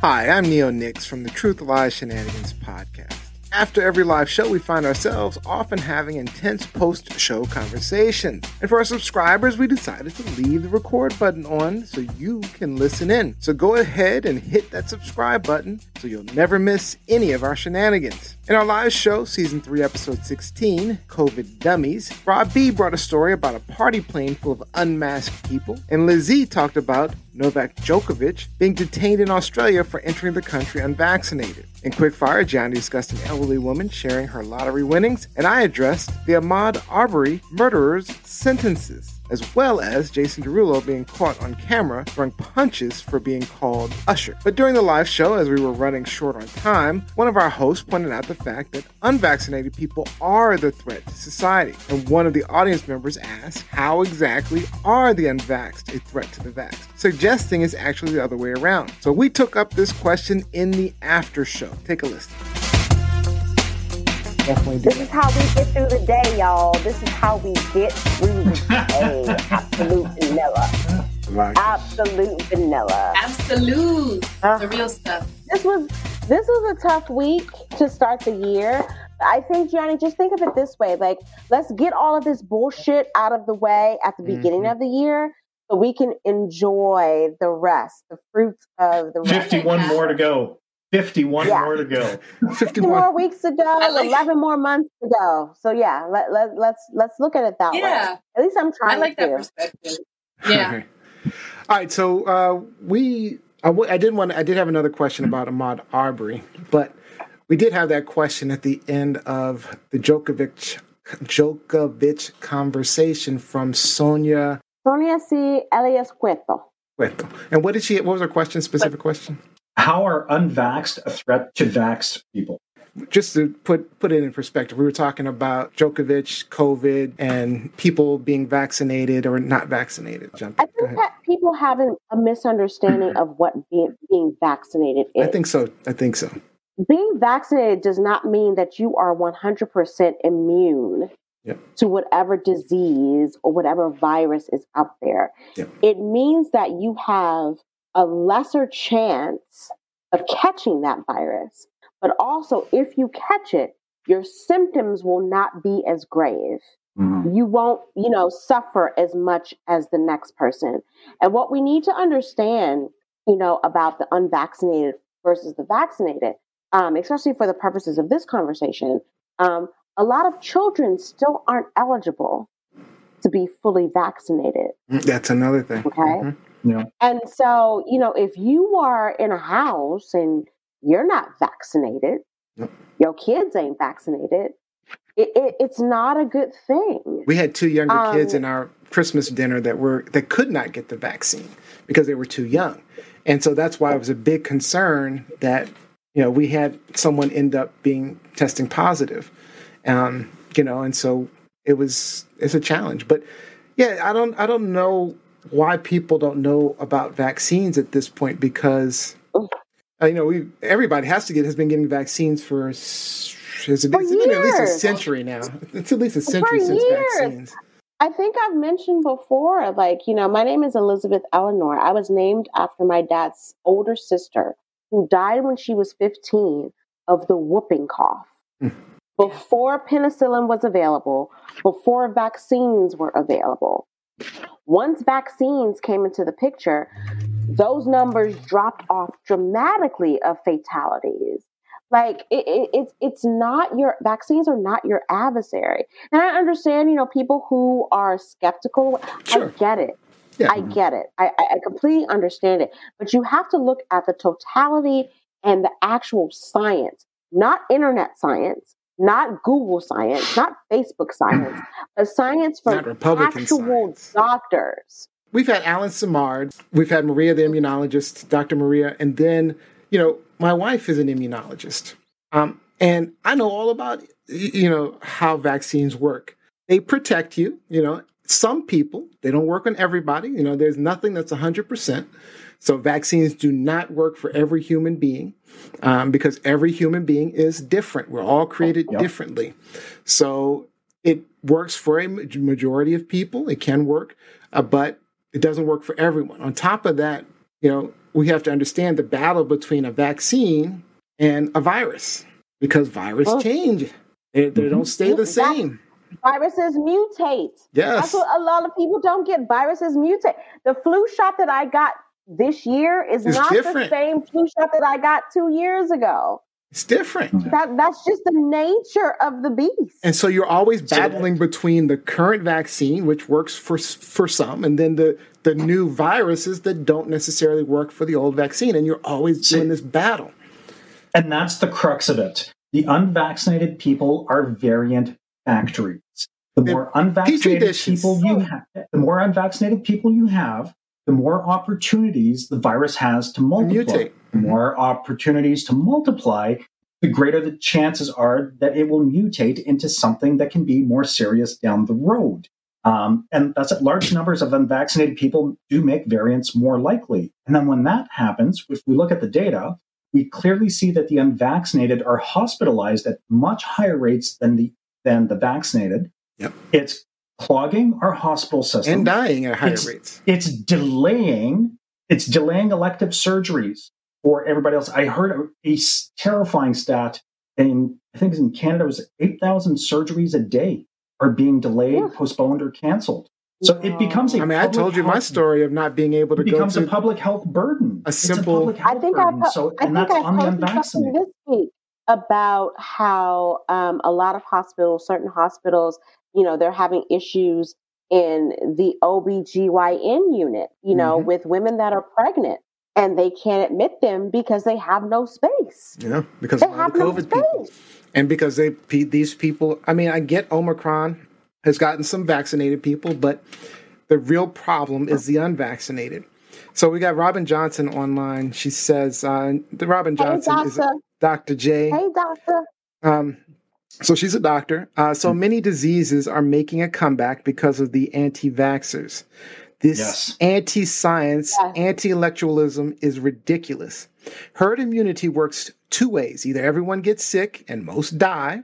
Hi, I'm Nio Nyx from the Truth Lies Shenanigans podcast. After every live show, we find ourselves often having intense post show conversations. And for our subscribers, we decided to leave the record button on so you can listen in. So go ahead and hit that subscribe button so you'll never miss any of our shenanigans. In our live show, season 3, episode 16, COVID Dummies, Rob B brought a story about a party plane full of unmasked people, and Liz-E talked about Novak Djokovic being detained in Australia for entering the country unvaccinated. In Quickfire, Gianni discussed an elderly woman sharing her lottery winnings, and I addressed the Ahmad Arbery murderer's sentences as well as Jason Derulo being caught on camera throwing punches for being called Usher. But during the live show, as we were running short on time, one of our hosts pointed out the fact that unvaccinated people are the threat to society. And one of the audience members asked, How exactly are the unvaxxed a threat to the vaxxed? Suggesting it's actually the other way around. So we took up this question in the after show. Take a listen definitely do. This is how we get through the day, y'all. This is how we get through the day. Absolute vanilla. Right. Absolute vanilla. Absolute. Uh, the real stuff. This was this was a tough week to start the year. I think, Gianni, just think of it this way: like, let's get all of this bullshit out of the way at the mm-hmm. beginning of the year, so we can enjoy the rest, the fruits of the. Fifty-one more to go. 51 yeah. more to go. 51 more weeks to go, like 11 more months to go. So yeah, let, let, let's let's look at it that yeah. way. At least I'm trying I like to. that perspective. Yeah. All right, so uh, we I, w- I did want I did have another question about Ahmad Arbery, but we did have that question at the end of the Djokovic Djokovic conversation from Sonia Sonia C. Elias Cueto. Cueto. And what did she? What was her question? Specific question? How are unvaxxed a threat to vaxxed people? Just to put put it in perspective, we were talking about Djokovic, COVID, and people being vaccinated or not vaccinated. Jump. I think that people have a misunderstanding of what being, being vaccinated is. I think so. I think so. Being vaccinated does not mean that you are 100% immune Yep. to whatever disease or whatever virus is out there. Yep. It means that you have a lesser chance of catching that virus. But also, if you catch it, your symptoms will not be as grave. Mm-hmm. You won't, you know, suffer as much as the next person. And what we need to understand, you know, about the unvaccinated versus the vaccinated, um, especially for the purposes of this conversation, um, a lot of children still aren't eligible to be fully vaccinated. Mm, that's another thing. Okay. Mm-hmm. Yeah. And so, you know, if you are in a house and you're not vaccinated, yep. your kids ain't vaccinated, it, it, it's not a good thing. We had two younger um, kids in our Christmas dinner that were that could not get the vaccine because they were too young, and so that's why it was a big concern that you know we had someone end up being testing positive, um, you know, and so it was it's a challenge. But yeah, I don't I don't know why people don't know about vaccines at this point because uh, you know we everybody has to get has been getting vaccines for it's, it's been at least a century now. It's at least a century for since years. vaccines. I think I've mentioned before, like, you know, my name is Elizabeth Eleanor. I was named after my dad's older sister who died when she was 15 of the whooping cough. Hmm. Before penicillin was available, before vaccines were available. Once vaccines came into the picture, those numbers dropped off dramatically of fatalities. Like it, it, it's it's not your vaccines are not your adversary, and I understand you know people who are skeptical. Sure. I get it. Yeah. I get it. I, I completely understand it. But you have to look at the totality and the actual science, not internet science, not Google science, not Facebook science, but science from actual science. doctors. We've had Alan Simard, we've had Maria the immunologist, Dr. Maria, and then, you know, my wife is an immunologist. Um, and I know all about, you know, how vaccines work. They protect you, you know, some people, they don't work on everybody. You know, there's nothing that's 100%. So vaccines do not work for every human being um, because every human being is different. We're all created yep. differently. So it works for a majority of people. It can work, uh, but it doesn't work for everyone. On top of that, you know, we have to understand the battle between a vaccine and a virus because viruses oh. change. They, they don't stay the same. Viruses mutate. Yes. That's what a lot of people don't get. Viruses mutate. The flu shot that I got this year is it's not different. the same flu shot that I got two years ago. It's different. That that's just the nature of the beast. And so you're always battling between the current vaccine, which works for for some, and then the the new viruses that don't necessarily work for the old vaccine, and you're always doing this battle. And that's the crux of it. The unvaccinated people are variant factories. The more unvaccinated people you have, the more unvaccinated people you have, the more opportunities the virus has to multiply. Mutate. The more opportunities to multiply, the greater the chances are that it will mutate into something that can be more serious down the road. Um, and that's it. Large numbers of unvaccinated people do make variants more likely. And then when that happens, if we look at the data, we clearly see that the unvaccinated are hospitalized at much higher rates than the than the vaccinated. Yep. It's clogging our hospital system and dying at higher it's, rates. It's delaying it's delaying elective surgeries for everybody else. I heard a, a terrifying stat in I think in Canada it was 8,000 surgeries a day are being delayed, yeah. postponed or canceled. So it becomes a. I mean, I told you my story of not being able to it becomes a public health burden. A simple. I think burden. I, po- so, I think I posted something this week about how um, a lot of hospitals, certain hospitals, you know, they're having issues in the OBGYN unit, you know, mm-hmm. with women that are pregnant and they can't admit them because they have no space. Yeah, because they have the COVID no people. And because they these people, I mean, I get Omicron has gotten some vaccinated people, but the real problem is the unvaccinated. So we got Robin Johnson online. She says, uh, the Robin Johnson hey, is Dr. J. Hey, doctor. Um, so she's a doctor. Uh, so hmm. many diseases are making a comeback because of the anti vaxxers. This yes. anti science, yes. anti intellectualism is ridiculous. Herd immunity works two ways either everyone gets sick and most die,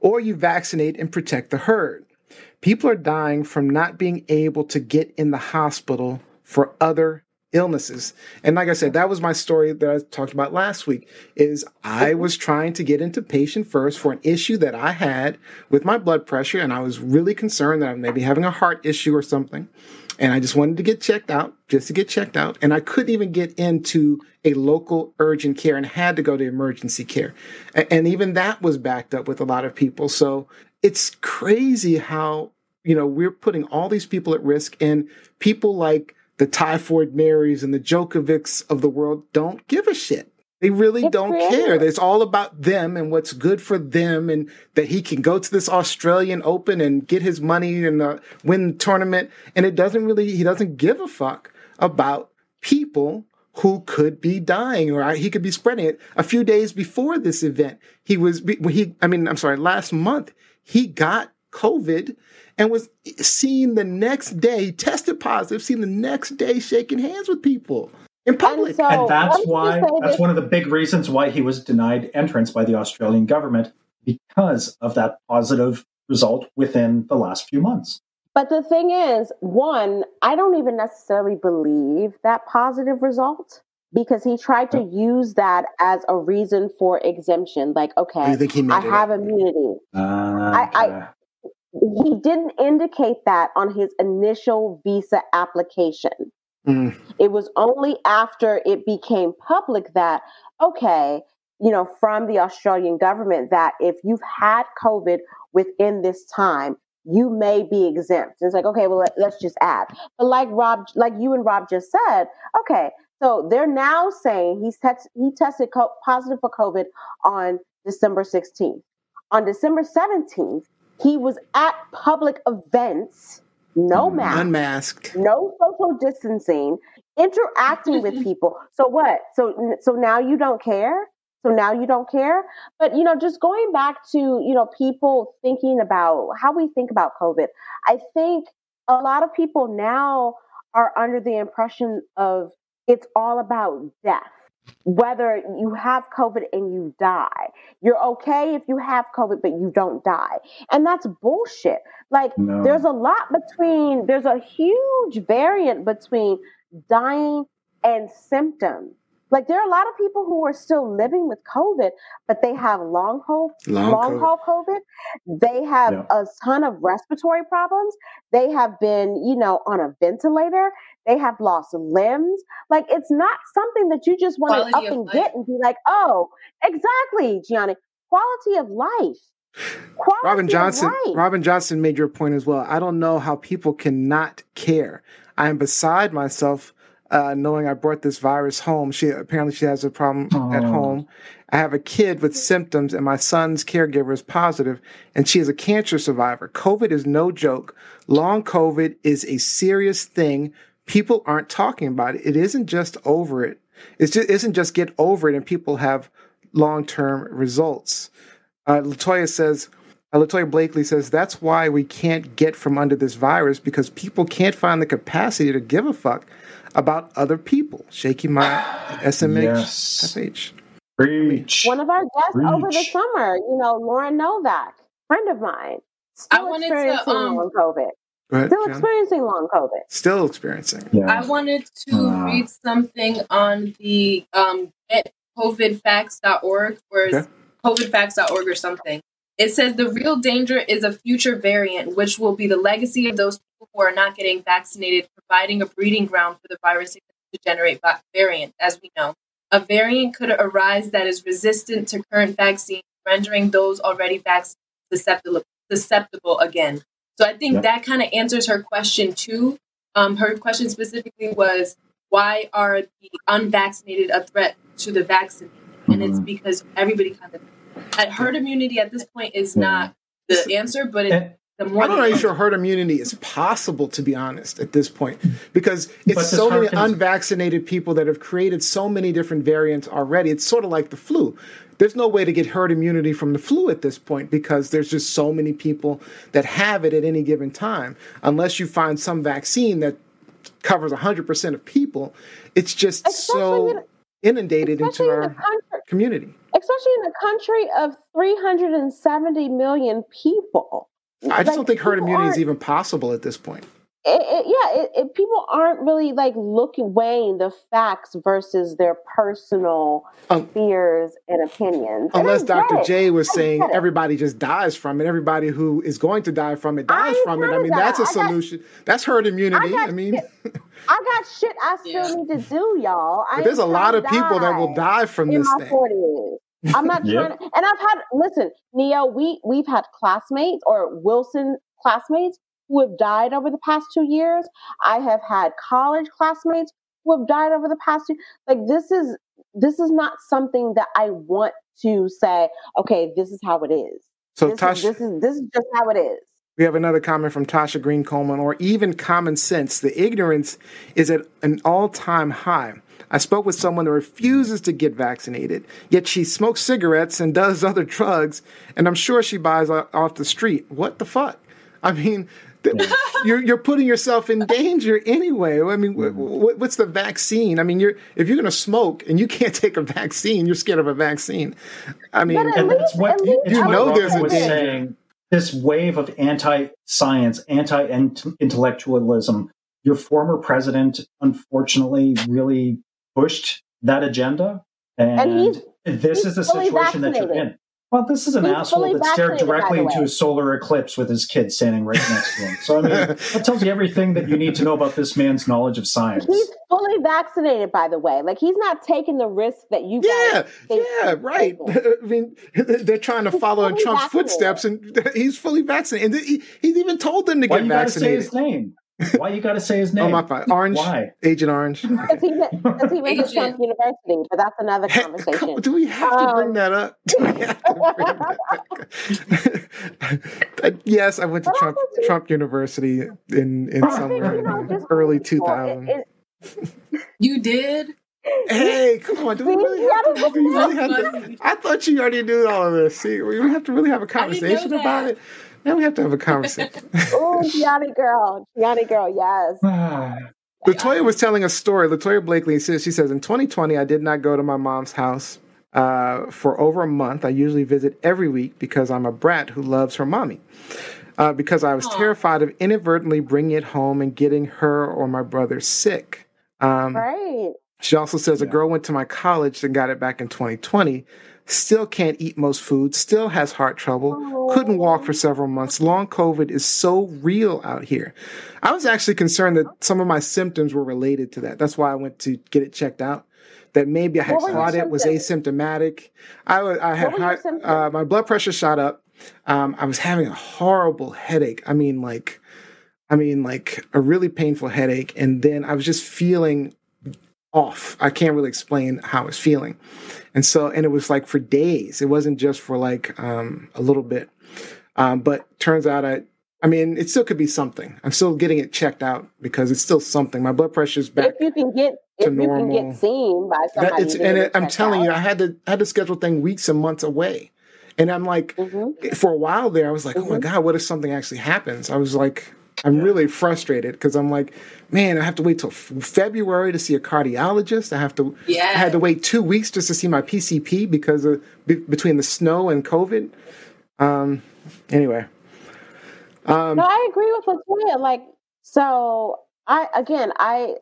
or you vaccinate and protect the herd. People are dying from not being able to get in the hospital for other illnesses. And like I said, that was my story that I talked about last week is I was trying to get into patient first for an issue that I had with my blood pressure and I was really concerned that I may be having a heart issue or something. And I just wanted to get checked out, just to get checked out. And I couldn't even get into a local urgent care and had to go to emergency care. And even that was backed up with a lot of people. So it's crazy how, you know, we're putting all these people at risk and people like the Typhoid Marys and the Djokovics of the world don't give a shit. They really it's don't care. It's all about them and what's good for them, and that he can go to this Australian Open and get his money and uh, win the tournament. And it doesn't really, he doesn't give a fuck about people who could be dying or he could be spreading it. A few days before this event, he was, he, I mean, I'm sorry, last month, he got COVID and was seen the next day, tested positive, seen the next day shaking hands with people in public. And, so, and that's why that's one of the big reasons why he was denied entrance by the Australian government because of that positive result within the last few months. But the thing is, one, I don't even necessarily believe that positive result because he tried to use that as a reason for exemption. Like, okay, I have up? immunity. Uh, I, I, he didn't indicate that on his initial visa application. Mm. It was only after it became public that, okay, you know, from the Australian government, that if you've had COVID within this time, you may be exempt. It's like, okay, well, let, us just add. But like Rob, like you and Rob just said, okay, so they're now saying he's te- he tested co- positive for COVID on December 16th. On December 17th, he was at public events, no mm, mask, unmasked, no social distancing, interacting with people. So what? So so now you don't care? So now you don't care? But you know, just going back to, you know, people thinking about how we think about COVID. I think a lot of people now are under the impression of it's all about death whether you have COVID and you die. You're okay if you have COVID, but you don't die. And that's bullshit. Like, no. there's a lot between, there's a huge variant between dying and symptoms. Like there are a lot of people who are still living with COVID, but they have long haul long, long haul COVID. They have yeah. a ton of respiratory problems. They have been, you know, on a ventilator. They have lost limbs. Like it's not something that you just want to up and life. get and be like, oh, exactly, Gianni. Quality of life. Quality Robin Johnson. Robin Johnson made your point as well. I don't know how people cannot care. I am beside myself uh, knowing I brought this virus home. She apparently she has a problem Aww. at home. I have a kid with symptoms, and my son's caregiver is positive, and she is a cancer survivor. COVID is no joke. Long COVID is a serious thing. People aren't talking about it. It isn't just over it. It just isn't just get over it, and people have long term results. Uh, Latoya says. Uh, Latoya Blakely says that's why we can't get from under this virus because people can't find the capacity to give a fuck about other people. Shaky my SMH yes. FH. Preach. One of our guests Preach. over the summer, you know, Lauren Novak, friend of mine, still I wanted experiencing to, um, long COVID. Ahead, still Jen. experiencing long COVID. Still experiencing. Yeah. I wanted to uh, read something on the um, covidfacts.org or okay. covidfacts.org or something. It says the real danger is a future variant, which will be the legacy of those people who are not getting vaccinated, providing a breeding ground for the virus to generate variants, as we know. A variant could arise that is resistant to current vaccines, rendering those already vaccinated susceptible, susceptible again. So I think that kind of answers her question too. Um, her question specifically was, why are the unvaccinated a threat to the vaccinated? And mm-hmm. it's because everybody kind of herd immunity at this point is hmm. not the answer, but it, the more I'm not really sure herd immunity is possible, to be honest, at this point, because it's so many unvaccinated people that have created so many different variants already. It's sort of like the flu. There's no way to get herd immunity from the flu at this point because there's just so many people that have it at any given time. Unless you find some vaccine that covers 100% of people, it's just especially so in, inundated into our country, community. Especially in a country of 370 million people. I just like, don't think herd immunity is even possible at this point. It, it, yeah, it, people aren't really like looking weighing the facts versus their personal um, fears and opinions. Unless and Dr. J was saying everybody just dies from it, everybody who is going to die from it dies from it. I mean, that. that's a solution. Got, that's herd immunity. I, I mean, I got shit I still yeah. need to do, y'all. there's a lot of people that will die from this thing. 40s. I'm not trying to, and I've had listen, Nio, we we've had classmates or Wilson classmates who have died over the past two years. I have had college classmates who have died over the past two. Like this is this is not something that I want to say. Okay, this is how it is. So this, Tasha, is, this is this is just how it is. We have another comment from Tasha Green Coleman, or even common sense. The ignorance is at an all time high. I spoke with someone that refuses to get vaccinated, yet she smokes cigarettes and does other drugs, and I'm sure she buys off the street. What the fuck? I mean, you're you're putting yourself in danger anyway. I mean, mm-hmm. what's the vaccine? I mean, you're if you're going to smoke and you can't take a vaccine, you're scared of a vaccine. I mean, and least, that's what you, you know. There's a danger. Saying, this wave of anti-science, anti-intellectualism. Your former president, unfortunately, really pushed that agenda, and, and this is the situation that you're in. Well, this is an He's asshole that stared directly into a solar eclipse with his kid standing right next to him. So, I mean, that tells you everything that you need to know about this man's knowledge of science. He's fully vaccinated, by the way. Like, he's not taking the risk that you Yeah, yeah, right. I mean, they're trying to he's follow in Trump's vaccinated. footsteps, and he's fully vaccinated. And he, he's even told them to Why get vaccinated. Say his name? Why you got to say his name? Oh my God. Orange. Why? Agent Orange. Because he, because he went to Trump University, but that's another conversation. Hey, do we have to bring um, that up? That yes, I went to Trump Trump University in in somewhere in the early two thousand. You did? Hey, come on! Do we really have to, we really have to, I thought you already knew all of this. See, we have to really have a conversation about it. Now we have to have a conversation. oh, Gianni girl, Gianni girl, yes. Latoya was telling a story. Latoya Blakely says she says in 2020 I did not go to my mom's house uh, for over a month. I usually visit every week because I'm a brat who loves her mommy. Uh, because I was Aww. terrified of inadvertently bringing it home and getting her or my brother sick. Um, right. She also says yeah. a girl went to my college and got it back in 2020. Still can't eat most foods, still has heart trouble, couldn't walk for several months. Long COVID is so real out here. I was actually concerned that some of my symptoms were related to that. That's why I went to get it checked out. That maybe I had caught it, was asymptomatic. I, I had high, uh, my blood pressure shot up. Um, I was having a horrible headache. I mean, like, I mean, like a really painful headache. And then I was just feeling off. I can't really explain how I was feeling. And so, and it was like for days. It wasn't just for like um, a little bit. Um, but turns out I, I mean, it still could be something. I'm still getting it checked out because it's still something. My blood pressure is back. If you can get, if normal. you can get seen by somebody, that, and it, I'm telling out. you, I had to I had to schedule thing weeks and months away, and I'm like, mm-hmm. for a while there, I was like, mm-hmm. oh my mm-hmm. god, what if something actually happens? I was like, I'm really frustrated because I'm like, man, I have to wait till February to see a cardiologist. I have to, yeah. I had to wait two weeks just to see my PCP because of be, between the snow and COVID. Um, anyway. Um, no, I agree with Latoya. Like, so I again, I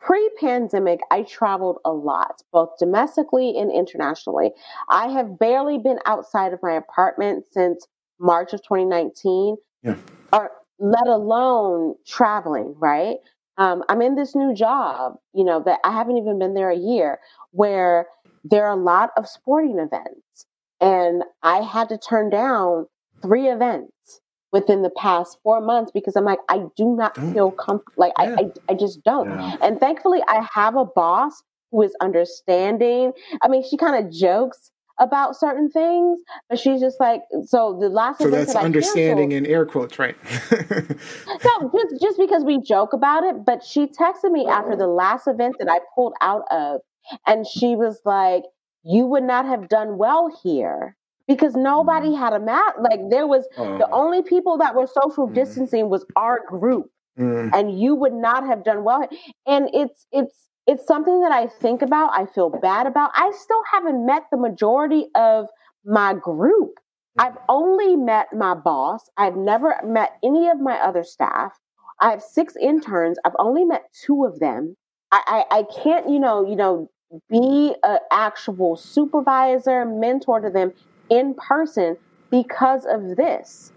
pre-pandemic, I traveled a lot, both domestically and internationally. I have barely been outside of my apartment since March of 2019. Yeah. Or let alone traveling, right? Um, I'm in this new job, you know, that I haven't even been there a year, where there are a lot of sporting events. And I had to turn down three events within the past four months because I'm like, I do not feel comfortable. Like, yeah. I, I, I, just don't. Yeah. And thankfully, I have a boss who is understanding. I mean, she kind of jokes about certain things, but she's just like, so the last. So that's that understanding in air quotes, right? no, just just because we joke about it, but she texted me after the last event that I pulled out of, and she was like, "You would not have done well here." Because nobody mm. had a mat. Like there was the oh. only people that were social mm. distancing was our group. Mm. And you would not have done well. And it's it's it's something that I think about, I feel bad about. I still haven't met the majority of my group. I've only met my boss. I've never met any of my other staff. I have six interns. I've only met two of them. I, I, I can't, you know, you know, be an actual supervisor, mentor to them in person because of this.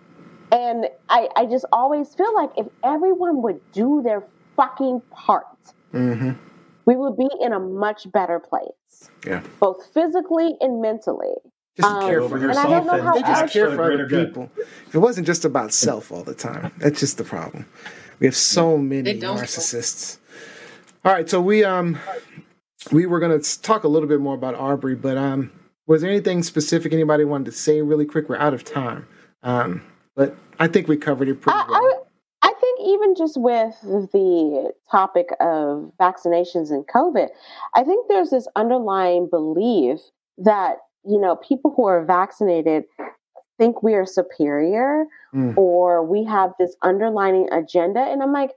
And I, I just always feel like if everyone would do their fucking part, mm-hmm we would be in a much better place. Yeah. Both physically and mentally. Just um, care for yourself. And I don't know how they just care for other people. If it wasn't just about self all the time, that's just the problem. We have so many narcissists. All right, so we um we were going to talk a little bit more about Aubrey, but um was there anything specific anybody wanted to say really quick? We're out of time. Um, but I think we covered it pretty I, well. Even just with the topic of vaccinations and COVID, I think there's this underlying belief that, you know, people who are vaccinated think we are superior mm. or we have this underlining agenda. And I'm like,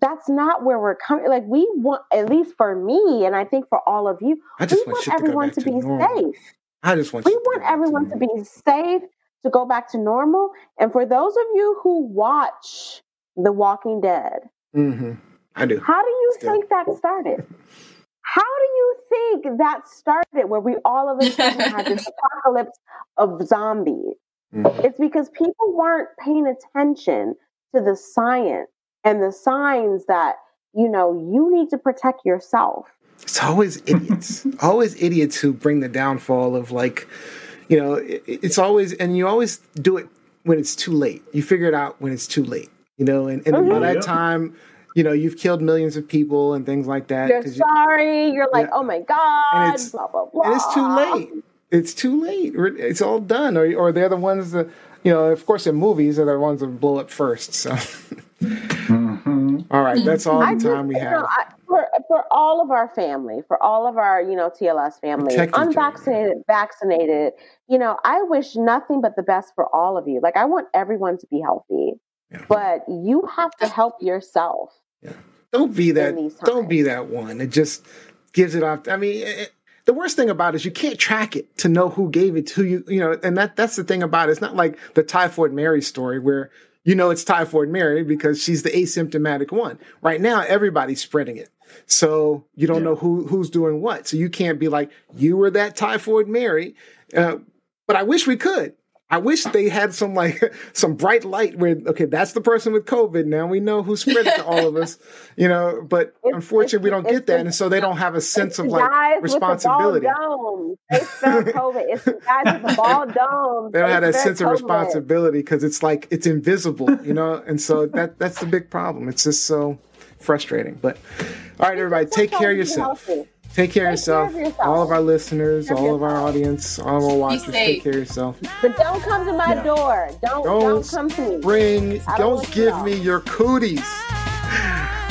that's not where we're coming. Like we want, at least for me, and I think for all of you, I just we want, want everyone to, to be normal. safe. I just want we want everyone to, to be safe to go back to normal. And for those of you who watch the Walking Dead. Mm-hmm. I do. How do you Still. think that started? How do you think that started where we all of a sudden had this apocalypse of zombies? Mm-hmm. It's because people weren't paying attention to the science and the signs that, you know, you need to protect yourself. It's always idiots. always idiots who bring the downfall of like, you know, it's always, and you always do it when it's too late. You figure it out when it's too late you know, and, and oh, by that time, you know, you've killed millions of people and things like that. You're sorry. You, are like, yeah. oh my god, and it's, blah blah blah. And it's too late. It's too late. It's all done. Or, or they're the ones that, you know, of course, in movies, they're the ones that blow up first. So, mm-hmm. all right, that's all the time just, we have. You know, I, for for all of our family, for all of our you know TLS family, unvaccinated, vaccinated, you know, I wish nothing but the best for all of you. Like I want everyone to be healthy. Yeah. But you have to help yourself. Yeah. Don't be that. Don't be that one. It just gives it off. I mean, it, the worst thing about it is you can't track it to know who gave it to you. You know, and that that's the thing about it. It's not like the typhoid Mary story where you know it's typhoid Mary because she's the asymptomatic one. Right now, everybody's spreading it. So you don't yeah. know who who's doing what. So you can't be like, you were that typhoid Mary. Uh, but I wish we could. I wish they had some like some bright light where okay, that's the person with COVID. Now we know who spread it to all of us, you know. But it's, unfortunately, it's, we don't get that, and so they don't have a sense of like responsibility. They spell COVID. It's the guys with the ball dome. They don't have that sense COVID. of responsibility because it's like it's invisible, you know. And so that that's the big problem. It's just so frustrating. But all right, everybody, take care of yourself. Take care, of, yourself. of yourself. All of our listeners, all of our audience, all of our watchers, take care of yourself. But don't come to my yeah. door. Don't, don't, don't come to me. Bring, don't, don't give me your cooties.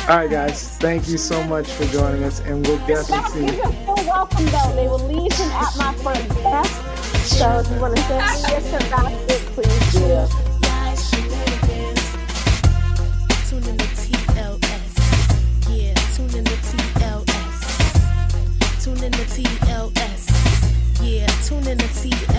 All right, guys. Thank you so much for joining us, and we'll definitely see. you. full welcome, though. They will leave him at my front desk. So if you want to send me your basket, please do. In the TLS.